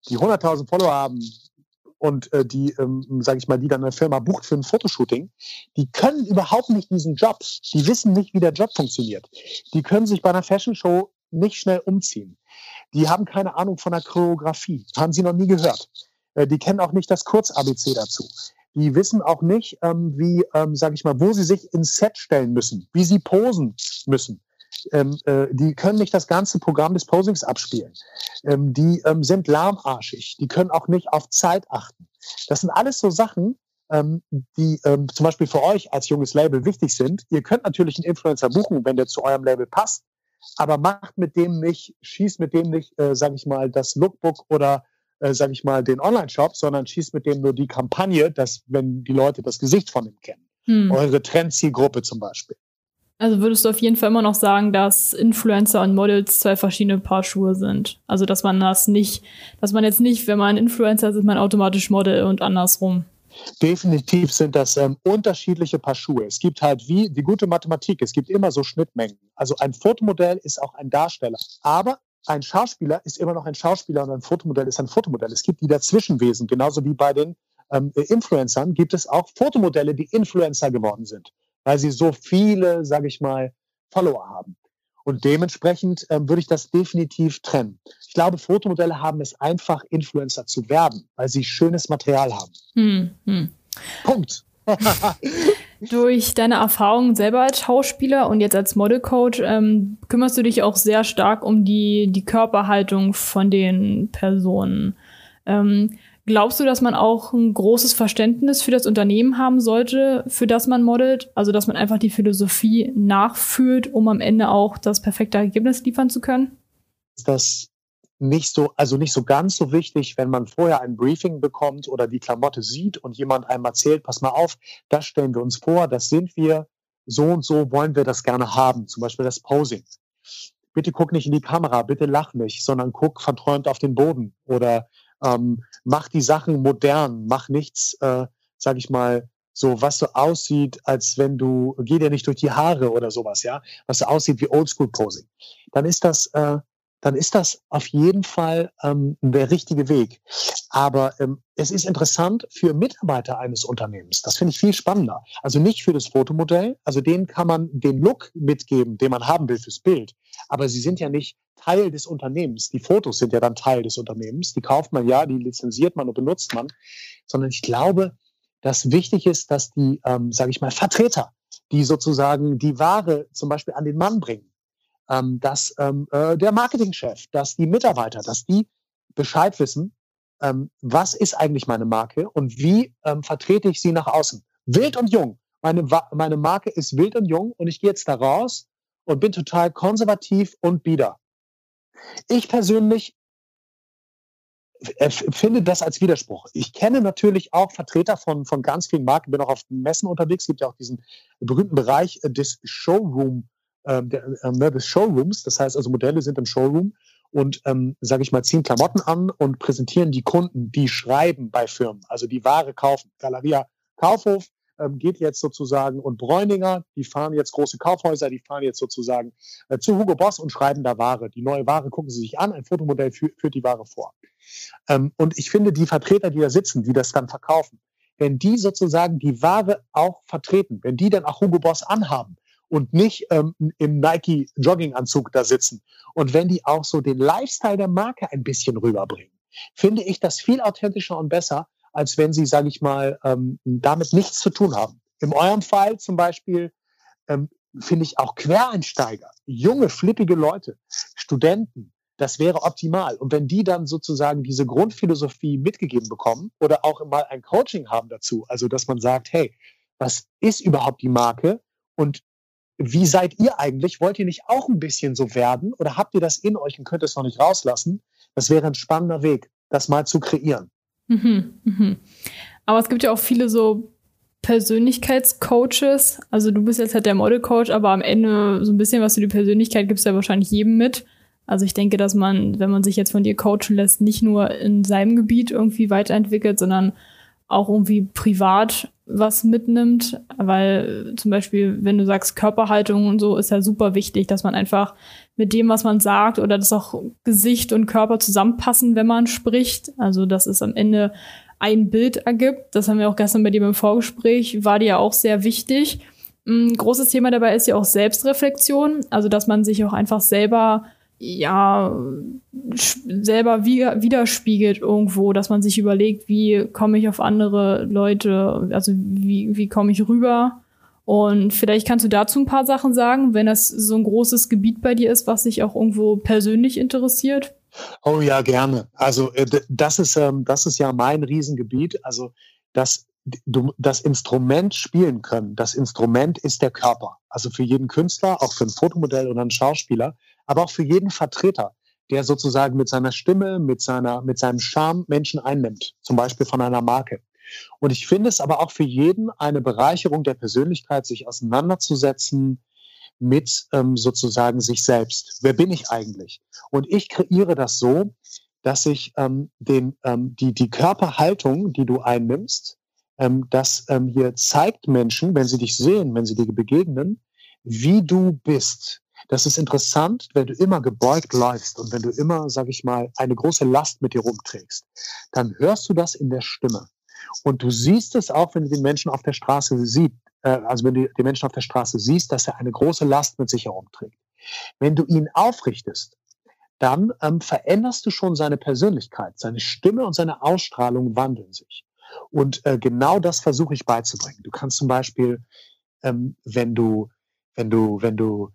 Speaker 3: die 100.000 Follower haben und äh, die, ähm, sage ich mal, die dann eine Firma bucht für ein Fotoshooting, die können überhaupt nicht diesen Job. Die wissen nicht, wie der Job funktioniert. Die können sich bei einer Fashion Show nicht schnell umziehen. Die haben keine Ahnung von der Choreografie. Haben sie noch nie gehört. Äh, die kennen auch nicht das Kurz-ABC dazu. Die wissen auch nicht, ähm, wie, ähm, sage ich mal, wo sie sich ins Set stellen müssen, wie sie posen müssen ähm, äh, die können nicht das ganze Programm des Posings abspielen. Ähm, die ähm, sind lahmarschig. Die können auch nicht auf Zeit achten. Das sind alles so Sachen, ähm, die ähm, zum Beispiel für euch als junges Label wichtig sind. Ihr könnt natürlich einen Influencer buchen, wenn der zu eurem Label passt, aber macht mit dem nicht, schießt mit dem nicht, äh, sage ich mal, das Lookbook oder äh, sage ich mal, den Online-Shop, sondern schießt mit dem nur die Kampagne, dass, wenn die Leute das Gesicht von ihm kennen. Hm. Eure Trendzielgruppe zum Beispiel.
Speaker 2: Also würdest du auf jeden Fall immer noch sagen, dass Influencer und Models zwei verschiedene Paar Schuhe sind. Also dass man das nicht, dass man jetzt nicht, wenn man Influencer ist, ist man automatisch Model und andersrum.
Speaker 3: Definitiv sind das ähm, unterschiedliche Paar Schuhe. Es gibt halt wie die gute Mathematik, es gibt immer so Schnittmengen. Also ein Fotomodell ist auch ein Darsteller. Aber ein Schauspieler ist immer noch ein Schauspieler und ein Fotomodell ist ein Fotomodell. Es gibt die Dazwischenwesen, genauso wie bei den ähm, Influencern gibt es auch Fotomodelle, die Influencer geworden sind weil sie so viele, sage ich mal, Follower haben. Und dementsprechend ähm, würde ich das definitiv trennen. Ich glaube, Fotomodelle haben es einfach, Influencer zu werden, weil sie schönes Material haben. Hm, hm. Punkt.
Speaker 2: Durch deine Erfahrungen selber als Schauspieler und jetzt als Modelcoach ähm, kümmerst du dich auch sehr stark um die, die Körperhaltung von den Personen. Ähm, Glaubst du, dass man auch ein großes Verständnis für das Unternehmen haben sollte, für das man modelt? Also, dass man einfach die Philosophie nachfühlt, um am Ende auch das perfekte Ergebnis liefern zu können?
Speaker 3: Das nicht so, also nicht so ganz so wichtig, wenn man vorher ein Briefing bekommt oder die Klamotte sieht und jemand einem erzählt, pass mal auf, das stellen wir uns vor, das sind wir, so und so wollen wir das gerne haben, zum Beispiel das Posing. Bitte guck nicht in die Kamera, bitte lach nicht, sondern guck verträumt auf den Boden oder ähm, mach die Sachen modern, mach nichts, äh, sag ich mal, so was so aussieht, als wenn du, geh dir nicht durch die Haare oder sowas, ja, was so aussieht wie Oldschool-Posing, dann ist das, äh, dann ist das auf jeden Fall ähm, der richtige Weg. Aber ähm, es ist interessant für Mitarbeiter eines Unternehmens. Das finde ich viel spannender. Also nicht für das Fotomodell. Also denen kann man den Look mitgeben, den man haben will fürs Bild. Aber sie sind ja nicht Teil des Unternehmens. Die Fotos sind ja dann Teil des Unternehmens. Die kauft man ja, die lizenziert man und benutzt man. Sondern ich glaube, dass wichtig ist, dass die, ähm, sage ich mal, Vertreter, die sozusagen die Ware zum Beispiel an den Mann bringen, ähm, dass ähm, äh, der Marketingchef, dass die Mitarbeiter, dass die Bescheid wissen, ähm, was ist eigentlich meine Marke und wie ähm, vertrete ich sie nach außen. Wild und jung. Meine, meine Marke ist wild und jung und ich gehe jetzt da raus und bin total konservativ und bieder. Ich persönlich finde das als Widerspruch. Ich kenne natürlich auch Vertreter von, von ganz vielen Marken, bin auch auf Messen unterwegs, gibt ja auch diesen berühmten Bereich des Showroom, äh, der, äh, des Showrooms. Das heißt also, Modelle sind im Showroom und, ähm, sage ich mal, ziehen Klamotten an und präsentieren die Kunden, die schreiben bei Firmen, also die Ware kaufen. Galeria Kaufhof ähm, geht jetzt sozusagen und Bräuninger, die fahren jetzt große Kaufhäuser, die fahren jetzt sozusagen äh, zu Hugo Boss und schreiben da Ware. Die neue Ware gucken sie sich an, ein Fotomodell fü führt die Ware vor. Ähm, und ich finde, die Vertreter, die da sitzen, die das dann verkaufen, wenn die sozusagen die Ware auch vertreten, wenn die dann auch Hugo Boss anhaben und nicht ähm, im Nike Jogginganzug da sitzen und wenn die auch so den Lifestyle der Marke ein bisschen rüberbringen, finde ich das viel authentischer und besser, als wenn sie, sage ich mal, ähm, damit nichts zu tun haben. In eurem Fall zum Beispiel ähm, finde ich auch Quereinsteiger, junge, flippige Leute, Studenten, das wäre optimal. Und wenn die dann sozusagen diese Grundphilosophie mitgegeben bekommen oder auch mal ein Coaching haben dazu, also dass man sagt, hey, was ist überhaupt die Marke und wie seid ihr eigentlich? Wollt ihr nicht auch ein bisschen so werden oder habt ihr das in euch und könnt es noch nicht rauslassen? Das wäre ein spannender Weg, das mal zu kreieren.
Speaker 2: Mhm, mhm. Aber es gibt ja auch viele so Persönlichkeitscoaches. Also du bist jetzt halt der Modelcoach, aber am Ende so ein bisschen was für die Persönlichkeit gibst du ja wahrscheinlich jedem mit. Also ich denke, dass man, wenn man sich jetzt von dir coachen lässt, nicht nur in seinem Gebiet irgendwie weiterentwickelt, sondern auch irgendwie privat was mitnimmt, weil zum Beispiel, wenn du sagst Körperhaltung und so, ist ja super wichtig, dass man einfach mit dem, was man sagt oder dass auch Gesicht und Körper zusammenpassen, wenn man spricht. Also, dass es am Ende ein Bild ergibt. Das haben wir auch gestern bei dir im Vorgespräch, war dir ja auch sehr wichtig. Ein großes Thema dabei ist ja auch Selbstreflexion, also dass man sich auch einfach selber ja selber widerspiegelt irgendwo, dass man sich überlegt, wie komme ich auf andere Leute, also wie, wie komme ich rüber. Und vielleicht kannst du dazu ein paar Sachen sagen, wenn das so ein großes Gebiet bei dir ist, was dich auch irgendwo persönlich interessiert.
Speaker 3: Oh ja, gerne. Also äh, das ist, ähm, das ist ja mein Riesengebiet. Also das, das Instrument spielen können. Das Instrument ist der Körper. Also für jeden Künstler, auch für ein Fotomodell oder einen Schauspieler, aber auch für jeden Vertreter, der sozusagen mit seiner Stimme, mit seiner, mit seinem Charme Menschen einnimmt, zum Beispiel von einer Marke. Und ich finde es aber auch für jeden eine Bereicherung der Persönlichkeit, sich auseinanderzusetzen mit ähm, sozusagen sich selbst. Wer bin ich eigentlich? Und ich kreiere das so, dass ich ähm, den, ähm, die, die Körperhaltung, die du einnimmst, ähm, das ähm, hier zeigt Menschen, wenn sie dich sehen, wenn sie dir begegnen, wie du bist. Das ist interessant, wenn du immer gebeugt läufst und wenn du immer, sag ich mal, eine große Last mit dir rumträgst, dann hörst du das in der Stimme. Und du siehst es auch, wenn du den Menschen auf der Straße siehst, äh, also wenn du den Menschen auf der Straße siehst, dass er eine große Last mit sich herumträgt. Wenn du ihn aufrichtest, dann ähm, veränderst du schon seine Persönlichkeit. Seine Stimme und seine Ausstrahlung wandeln sich. Und äh, genau das versuche ich beizubringen. Du kannst zum Beispiel, ähm, wenn du, wenn du, wenn du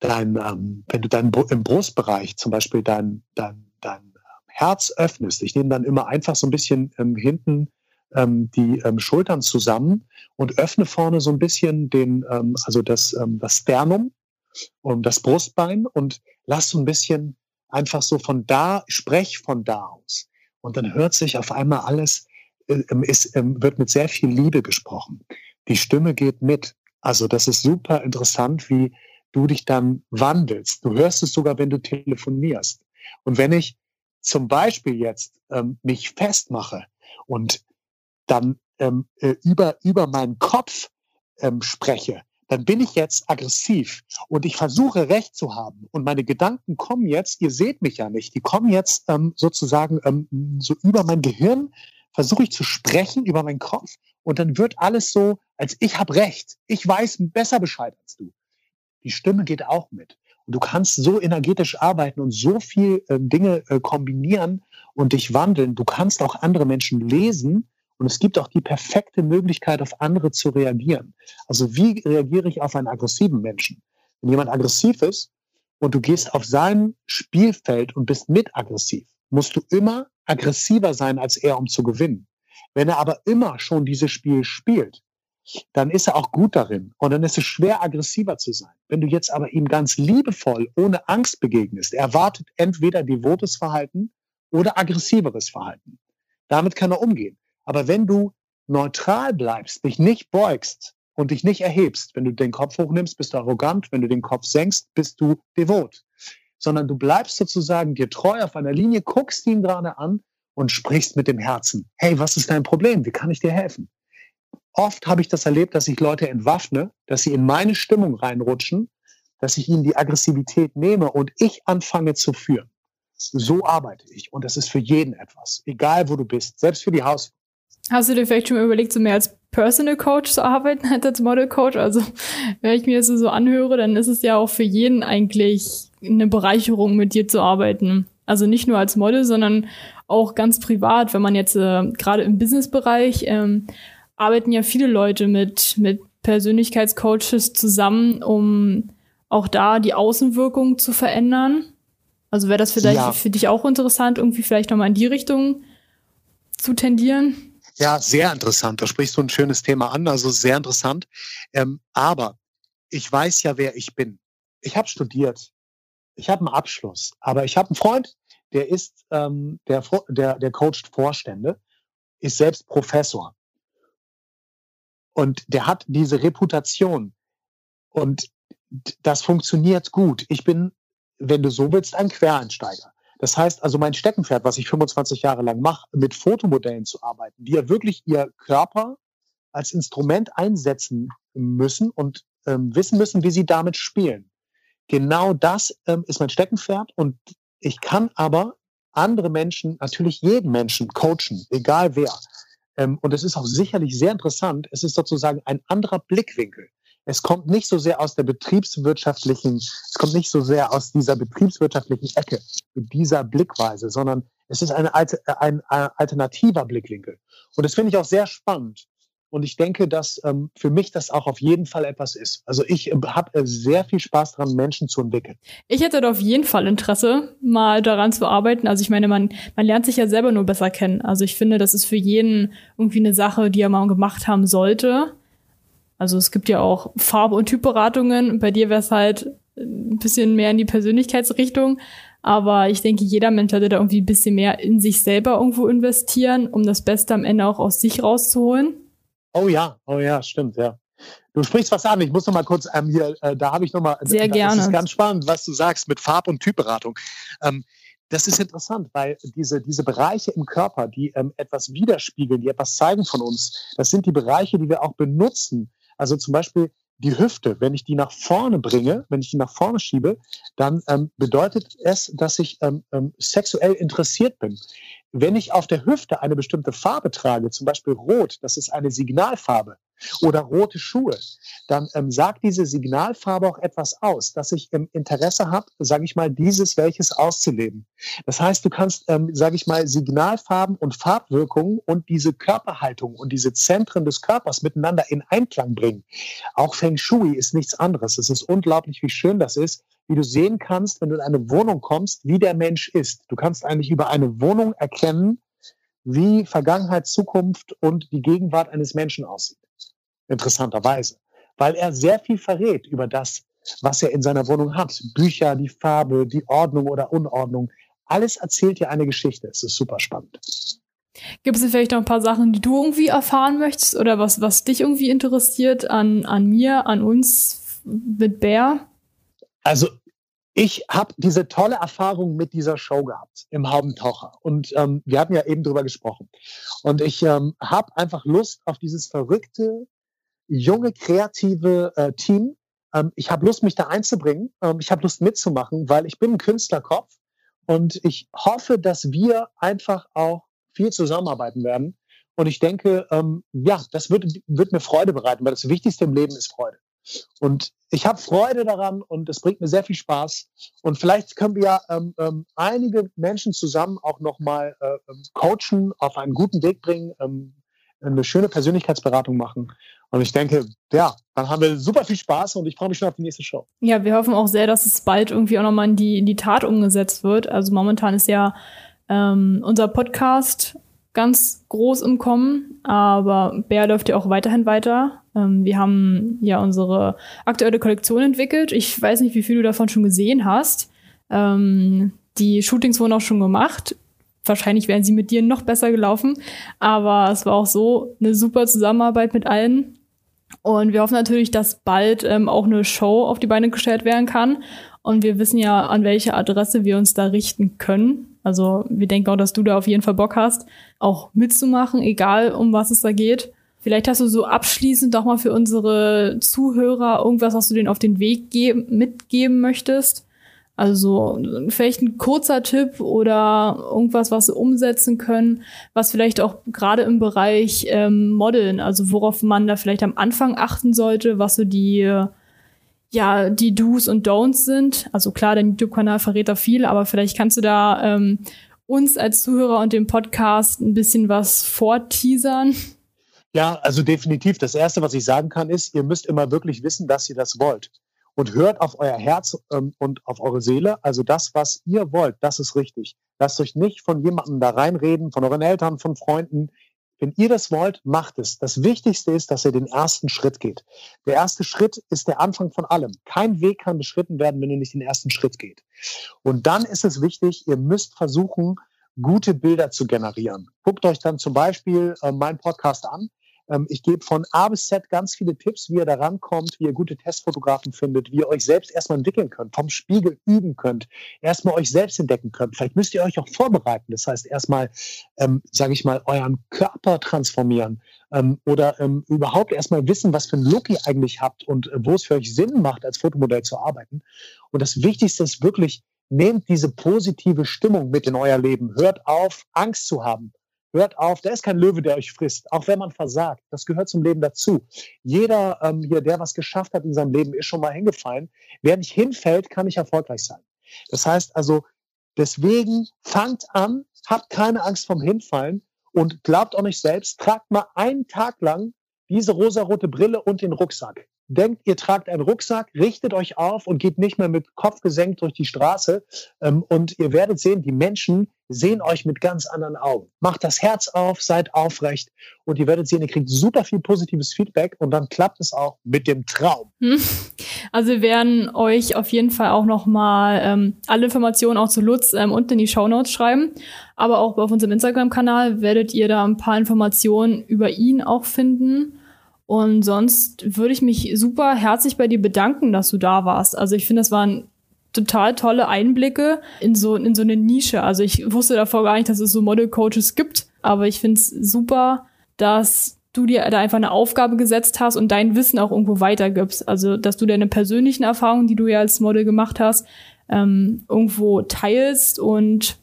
Speaker 3: dein, ähm, wenn du dein im Brustbereich zum Beispiel dein, dein, dein Herz öffnest, ich nehme dann immer einfach so ein bisschen ähm, hinten ähm, die ähm, Schultern zusammen und öffne vorne so ein bisschen den, ähm, also das, ähm, das Sternum und das Brustbein und lass so ein bisschen einfach so von da, sprech von da aus. Und dann hört sich auf einmal alles, äh, ist, äh, wird mit sehr viel Liebe gesprochen. Die Stimme geht mit. Also das ist super interessant, wie du dich dann wandelst. Du hörst es sogar, wenn du telefonierst. Und wenn ich zum Beispiel jetzt ähm, mich festmache und dann ähm, äh, über, über meinen Kopf ähm, spreche, dann bin ich jetzt aggressiv und ich versuche Recht zu haben. Und meine Gedanken kommen jetzt, ihr seht mich ja nicht, die kommen jetzt ähm, sozusagen ähm, so über mein Gehirn, versuche ich zu sprechen über meinen Kopf und dann wird alles so, als ich habe Recht, ich weiß besser Bescheid als du. Die Stimme geht auch mit. Und du kannst so energetisch arbeiten und so viel äh, Dinge äh, kombinieren und dich wandeln. Du kannst auch andere Menschen lesen und es gibt auch die perfekte Möglichkeit, auf andere zu reagieren. Also wie reagiere ich auf einen aggressiven Menschen? Wenn jemand aggressiv ist und du gehst auf sein Spielfeld und bist mit aggressiv, musst du immer aggressiver sein als er, um zu gewinnen. Wenn er aber immer schon dieses Spiel spielt, dann ist er auch gut darin und dann ist es schwer, aggressiver zu sein. Wenn du jetzt aber ihm ganz liebevoll, ohne Angst begegnest, erwartet entweder devotes Verhalten oder aggressiveres Verhalten. Damit kann er umgehen. Aber wenn du neutral bleibst, dich nicht beugst und dich nicht erhebst, wenn du den Kopf hochnimmst, bist du arrogant, wenn du den Kopf senkst, bist du devot. Sondern du bleibst sozusagen dir treu auf einer Linie, guckst ihn gerade an und sprichst mit dem Herzen. Hey, was ist dein Problem? Wie kann ich dir helfen? Oft habe ich das erlebt, dass ich Leute entwaffne, dass sie in meine Stimmung reinrutschen, dass ich ihnen die Aggressivität nehme und ich anfange zu führen. So arbeite ich und das ist für jeden etwas, egal wo du bist, selbst für die Haus.
Speaker 2: Hast du dir vielleicht schon überlegt, so mehr als Personal Coach zu arbeiten als Model Coach? Also, wenn ich mir das so anhöre, dann ist es ja auch für jeden eigentlich eine Bereicherung, mit dir zu arbeiten. Also nicht nur als Model, sondern auch ganz privat, wenn man jetzt äh, gerade im Businessbereich ähm, arbeiten ja viele Leute mit, mit Persönlichkeitscoaches zusammen, um auch da die Außenwirkung zu verändern. Also wäre das vielleicht ja. für dich auch interessant, irgendwie vielleicht nochmal in die Richtung zu tendieren?
Speaker 3: Ja, sehr interessant. Da sprichst du ein schönes Thema an, also sehr interessant. Ähm, aber ich weiß ja, wer ich bin. Ich habe studiert. Ich habe einen Abschluss. Aber ich habe einen Freund, der ist, ähm, der, der, der coacht Vorstände, ist selbst Professor. Und der hat diese Reputation. Und das funktioniert gut. Ich bin, wenn du so willst, ein Quereinsteiger. Das heißt also, mein Steckenpferd, was ich 25 Jahre lang mache, mit Fotomodellen zu arbeiten, die ja wirklich ihr Körper als Instrument einsetzen müssen und ähm, wissen müssen, wie sie damit spielen. Genau das ähm, ist mein Steckenpferd und ich kann aber andere Menschen, natürlich jeden Menschen coachen, egal wer. Ähm, und es ist auch sicherlich sehr interessant. Es ist sozusagen ein anderer Blickwinkel. Es kommt nicht so sehr aus der betriebswirtschaftlichen, es kommt nicht so sehr aus dieser betriebswirtschaftlichen Ecke, mit dieser Blickweise, sondern es ist eine, ein, ein alternativer Blickwinkel. Und das finde ich auch sehr spannend. Und ich denke, dass ähm, für mich das auch auf jeden Fall etwas ist. Also ich äh, habe äh, sehr viel Spaß daran, Menschen zu entwickeln.
Speaker 2: Ich hätte da auf jeden Fall Interesse, mal daran zu arbeiten. Also ich meine, man, man lernt sich ja selber nur besser kennen. Also ich finde, das ist für jeden irgendwie eine Sache, die er mal gemacht haben sollte. Also es gibt ja auch Farbe- und Typberatungen. Bei dir wäre es halt ein bisschen mehr in die Persönlichkeitsrichtung. Aber ich denke, jeder Mensch sollte da irgendwie ein bisschen mehr in sich selber irgendwo investieren, um das Beste am Ende auch aus sich rauszuholen.
Speaker 3: Oh ja, oh ja, stimmt, ja. Du sprichst was an. Ich muss noch mal kurz ähm, hier, äh, da habe ich noch mal.
Speaker 2: Sehr
Speaker 3: da,
Speaker 2: gerne.
Speaker 3: Das ist ganz spannend, was du sagst mit Farb- und Typberatung. Ähm, das ist interessant, weil diese, diese Bereiche im Körper, die ähm, etwas widerspiegeln, die etwas zeigen von uns, das sind die Bereiche, die wir auch benutzen. Also zum Beispiel die Hüfte, wenn ich die nach vorne bringe, wenn ich die nach vorne schiebe, dann ähm, bedeutet es, dass ich ähm, ähm, sexuell interessiert bin. Wenn ich auf der Hüfte eine bestimmte Farbe trage, zum Beispiel Rot, das ist eine Signalfarbe, oder rote Schuhe, dann ähm, sagt diese Signalfarbe auch etwas aus, dass ich im Interesse habe, sage ich mal, dieses welches auszuleben. Das heißt, du kannst, ähm, sage ich mal, Signalfarben und Farbwirkungen und diese Körperhaltung und diese Zentren des Körpers miteinander in Einklang bringen. Auch Feng Shui ist nichts anderes. Es ist unglaublich, wie schön das ist, wie du sehen kannst, wenn du in eine Wohnung kommst, wie der Mensch ist. Du kannst eigentlich über eine Wohnung erkennen, wie Vergangenheit, Zukunft und die Gegenwart eines Menschen aussieht interessanterweise, weil er sehr viel verrät über das, was er in seiner Wohnung hat. Bücher, die Farbe, die Ordnung oder Unordnung. Alles erzählt dir eine Geschichte. Es ist super spannend.
Speaker 2: Gibt es vielleicht noch ein paar Sachen, die du irgendwie erfahren möchtest oder was, was dich irgendwie interessiert an, an mir, an uns mit Bär?
Speaker 3: Also ich habe diese tolle Erfahrung mit dieser Show gehabt im Haubentaucher. Und ähm, wir hatten ja eben drüber gesprochen. Und ich ähm, habe einfach Lust auf dieses verrückte, junge, kreative äh, Team. Ähm, ich habe Lust, mich da einzubringen. Ähm, ich habe Lust mitzumachen, weil ich bin ein Künstlerkopf. Und ich hoffe, dass wir einfach auch viel zusammenarbeiten werden. Und ich denke, ähm, ja, das wird, wird mir Freude bereiten, weil das Wichtigste im Leben ist Freude. Und ich habe Freude daran und es bringt mir sehr viel Spaß. Und vielleicht können wir ja ähm, ähm, einige Menschen zusammen auch nochmal äh, ähm, coachen, auf einen guten Weg bringen, ähm, eine schöne Persönlichkeitsberatung machen. Und ich denke, ja, dann haben wir super viel Spaß und ich freue mich schon auf die nächste Show.
Speaker 2: Ja, wir hoffen auch sehr, dass es bald irgendwie auch nochmal in die, in die Tat umgesetzt wird. Also momentan ist ja ähm, unser Podcast ganz groß im Kommen, aber Bär läuft ja auch weiterhin weiter. Ähm, wir haben ja unsere aktuelle Kollektion entwickelt. Ich weiß nicht, wie viel du davon schon gesehen hast. Ähm, die Shootings wurden auch schon gemacht. Wahrscheinlich wären sie mit dir noch besser gelaufen, aber es war auch so eine super Zusammenarbeit mit allen. Und wir hoffen natürlich, dass bald ähm, auch eine Show auf die Beine gestellt werden kann. Und wir wissen ja, an welche Adresse wir uns da richten können. Also wir denken auch, dass du da auf jeden Fall Bock hast, auch mitzumachen, egal um was es da geht. Vielleicht hast du so abschließend doch mal für unsere Zuhörer irgendwas, was du denen auf den Weg mitgeben möchtest. Also vielleicht ein kurzer Tipp oder irgendwas, was sie umsetzen können, was vielleicht auch gerade im Bereich ähm, Modeln, also worauf man da vielleicht am Anfang achten sollte, was so die ja die Do's und Don'ts sind. Also klar, dein YouTube-Kanal verrät da viel, aber vielleicht kannst du da ähm, uns als Zuhörer und dem Podcast ein bisschen was vorteasern.
Speaker 3: Ja, also definitiv. Das Erste, was ich sagen kann, ist, ihr müsst immer wirklich wissen, dass ihr das wollt. Und hört auf euer Herz ähm, und auf eure Seele. Also das, was ihr wollt, das ist richtig. Lasst euch nicht von jemandem da reinreden, von euren Eltern, von Freunden. Wenn ihr das wollt, macht es. Das Wichtigste ist, dass ihr den ersten Schritt geht. Der erste Schritt ist der Anfang von allem. Kein Weg kann beschritten werden, wenn ihr nicht den ersten Schritt geht. Und dann ist es wichtig, ihr müsst versuchen, gute Bilder zu generieren. Guckt euch dann zum Beispiel äh, meinen Podcast an. Ähm, ich gebe von A bis Z ganz viele Tipps, wie ihr da rankommt, wie ihr gute Testfotografen findet, wie ihr euch selbst erstmal entwickeln könnt, vom Spiegel üben könnt, erstmal euch selbst entdecken könnt. Vielleicht müsst ihr euch auch vorbereiten. Das heißt, erstmal, ähm, sage ich mal, euren Körper transformieren ähm, oder ähm, überhaupt erstmal wissen, was für ein Look ihr eigentlich habt und äh, wo es für euch Sinn macht, als Fotomodell zu arbeiten. Und das Wichtigste ist wirklich, nehmt diese positive Stimmung mit in euer Leben. Hört auf, Angst zu haben. Hört auf, da ist kein Löwe, der euch frisst, auch wenn man versagt. Das gehört zum Leben dazu. Jeder ähm, hier, der was geschafft hat in seinem Leben, ist schon mal hingefallen. Wer nicht hinfällt, kann nicht erfolgreich sein. Das heißt also, deswegen fangt an, habt keine Angst vom Hinfallen und glaubt auch nicht selbst, tragt mal einen Tag lang diese rosarote Brille und den Rucksack denkt, ihr tragt einen Rucksack, richtet euch auf und geht nicht mehr mit Kopf gesenkt durch die Straße. Ähm, und ihr werdet sehen, die Menschen sehen euch mit ganz anderen Augen. Macht das Herz auf, seid aufrecht und ihr werdet sehen, ihr kriegt super viel positives Feedback und dann klappt es auch mit dem Traum.
Speaker 2: Also wir werden euch auf jeden Fall auch nochmal ähm, alle Informationen auch zu Lutz ähm, unten in die Show Notes schreiben. Aber auch auf unserem Instagram-Kanal werdet ihr da ein paar Informationen über ihn auch finden. Und sonst würde ich mich super herzlich bei dir bedanken, dass du da warst. Also ich finde, das waren total tolle Einblicke in so, in so eine Nische. Also ich wusste davor gar nicht, dass es so Model-Coaches gibt, aber ich finde es super, dass du dir da einfach eine Aufgabe gesetzt hast und dein Wissen auch irgendwo weitergibst. Also, dass du deine persönlichen Erfahrungen, die du ja als Model gemacht hast, ähm, irgendwo teilst und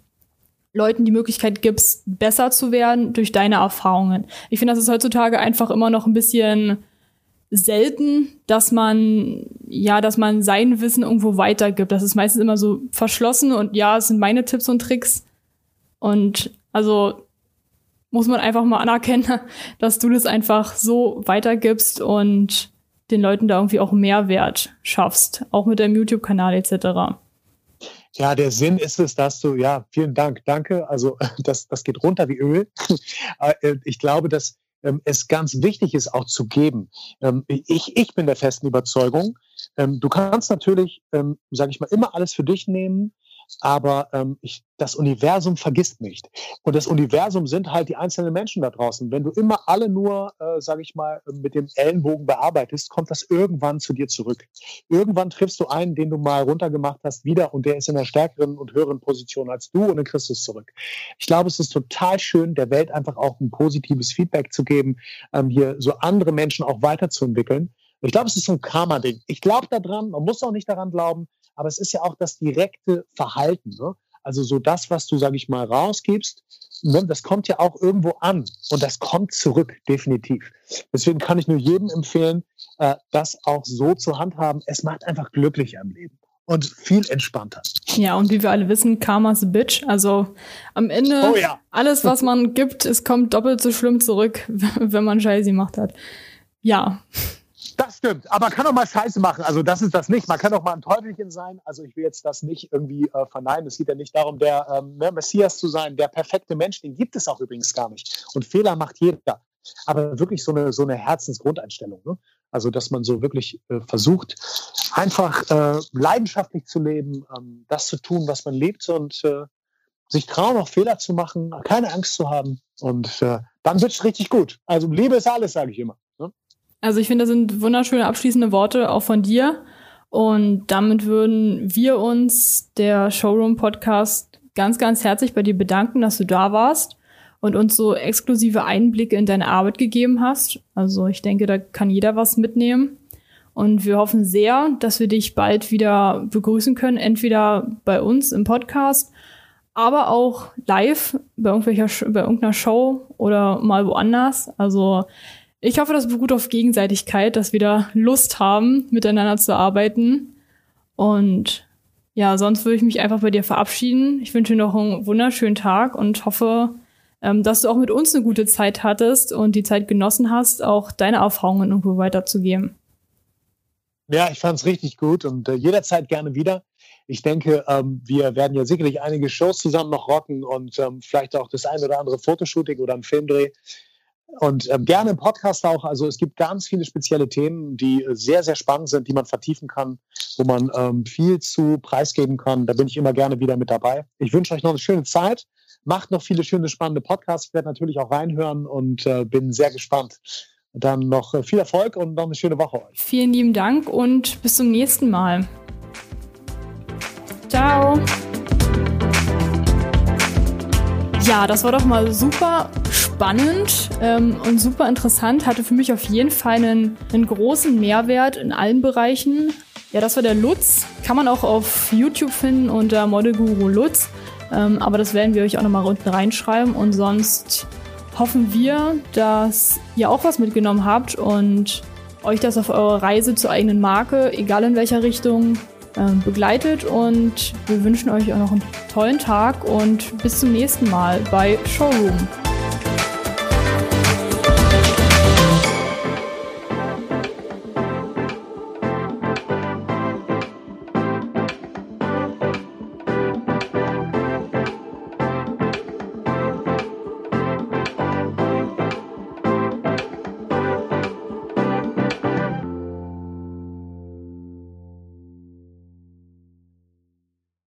Speaker 2: Leuten die Möglichkeit gibst, besser zu werden durch deine Erfahrungen. Ich finde, das ist heutzutage einfach immer noch ein bisschen selten, dass man, ja, dass man sein Wissen irgendwo weitergibt. Das ist meistens immer so verschlossen und ja, es sind meine Tipps und Tricks. Und also muss man einfach mal anerkennen, dass du das einfach so weitergibst und den Leuten da irgendwie auch Mehrwert schaffst, auch mit deinem YouTube-Kanal etc.
Speaker 3: Ja, der Sinn ist es, dass du, ja, vielen Dank, danke. Also das, das geht runter wie Öl. Äh, ich glaube, dass ähm, es ganz wichtig ist, auch zu geben. Ähm, ich, ich bin der festen Überzeugung, ähm, du kannst natürlich, sage ich mal, immer alles für dich nehmen, aber ähm, ich, das Universum vergisst nicht. Und das Universum sind halt die einzelnen Menschen da draußen. Wenn du immer alle nur, äh, sage ich mal, mit dem Ellenbogen bearbeitest, kommt das irgendwann zu dir zurück. Irgendwann triffst du einen, den du mal runtergemacht hast, wieder und der ist in einer stärkeren und höheren Position als du und dann kriegst du es zurück. Ich glaube, es ist total schön, der Welt einfach auch ein positives Feedback zu geben, ähm, hier so andere Menschen auch weiterzuentwickeln. Ich glaube, es ist so ein Karma-Ding. Ich glaube daran, man muss auch nicht daran glauben, aber es ist ja auch das direkte Verhalten. Ne? Also so das, was du, sage ich mal, rausgibst, ne, das kommt ja auch irgendwo an und das kommt zurück, definitiv. Deswegen kann ich nur jedem empfehlen, äh, das auch so zu handhaben. Es macht einfach glücklicher im Leben und viel entspannter.
Speaker 2: Ja, und wie wir alle wissen, Karma's a Bitch. Also am Ende, oh ja. alles, was man gibt, es kommt doppelt so schlimm zurück, wenn man Scheiße gemacht hat. Ja.
Speaker 3: Das stimmt, aber man kann auch mal Scheiße machen. Also das ist das nicht. Man kann auch mal ein Teufelchen sein. Also ich will jetzt das nicht irgendwie äh, verneinen. Es geht ja nicht darum, der ähm, ne, Messias zu sein, der perfekte Mensch. Den gibt es auch übrigens gar nicht. Und Fehler macht jeder. Aber wirklich so eine, so eine Herzensgrundeinstellung. Ne? Also dass man so wirklich äh, versucht, einfach äh, leidenschaftlich zu leben, ähm, das zu tun, was man lebt und äh, sich trauen, auch Fehler zu machen, keine Angst zu haben. Und äh, dann wird es richtig gut. Also Liebe ist alles, sage ich immer.
Speaker 2: Also ich finde, das sind wunderschöne abschließende Worte auch von dir. Und damit würden wir uns, der Showroom Podcast, ganz, ganz herzlich bei dir bedanken, dass du da warst und uns so exklusive Einblicke in deine Arbeit gegeben hast. Also ich denke, da kann jeder was mitnehmen. Und wir hoffen sehr, dass wir dich bald wieder begrüßen können, entweder bei uns im Podcast, aber auch live bei, irgendwelcher, bei irgendeiner Show oder mal woanders. Also ich hoffe, das beruht auf Gegenseitigkeit, dass wir da Lust haben, miteinander zu arbeiten. Und ja, sonst würde ich mich einfach bei dir verabschieden. Ich wünsche dir noch einen wunderschönen Tag und hoffe, ähm, dass du auch mit uns eine gute Zeit hattest und die Zeit genossen hast, auch deine Erfahrungen irgendwo weiterzugeben.
Speaker 3: Ja, ich fand es richtig gut und äh, jederzeit gerne wieder. Ich denke, ähm, wir werden ja sicherlich einige Shows zusammen noch rocken und ähm, vielleicht auch das ein oder andere Fotoshooting oder ein Filmdreh. Und ähm, gerne im Podcast auch. Also es gibt ganz viele spezielle Themen, die äh, sehr, sehr spannend sind, die man vertiefen kann, wo man ähm, viel zu preisgeben kann. Da bin ich immer gerne wieder mit dabei. Ich wünsche euch noch eine schöne Zeit. Macht noch viele schöne, spannende Podcasts. Ich werde natürlich auch reinhören und äh, bin sehr gespannt. Dann noch äh, viel Erfolg und noch eine schöne Woche euch.
Speaker 2: Vielen lieben Dank und bis zum nächsten Mal. Ciao. Ja, das war doch mal super spannend ähm, und super interessant. Hatte für mich auf jeden Fall einen, einen großen Mehrwert in allen Bereichen. Ja, das war der Lutz. Kann man auch auf YouTube finden unter Modelguru Lutz. Ähm, aber das werden wir euch auch nochmal unten reinschreiben. Und sonst hoffen wir, dass ihr auch was mitgenommen habt und euch das auf eurer Reise zur eigenen Marke, egal in welcher Richtung, ähm, begleitet. Und wir wünschen euch auch noch einen tollen Tag und bis zum nächsten Mal bei Showroom.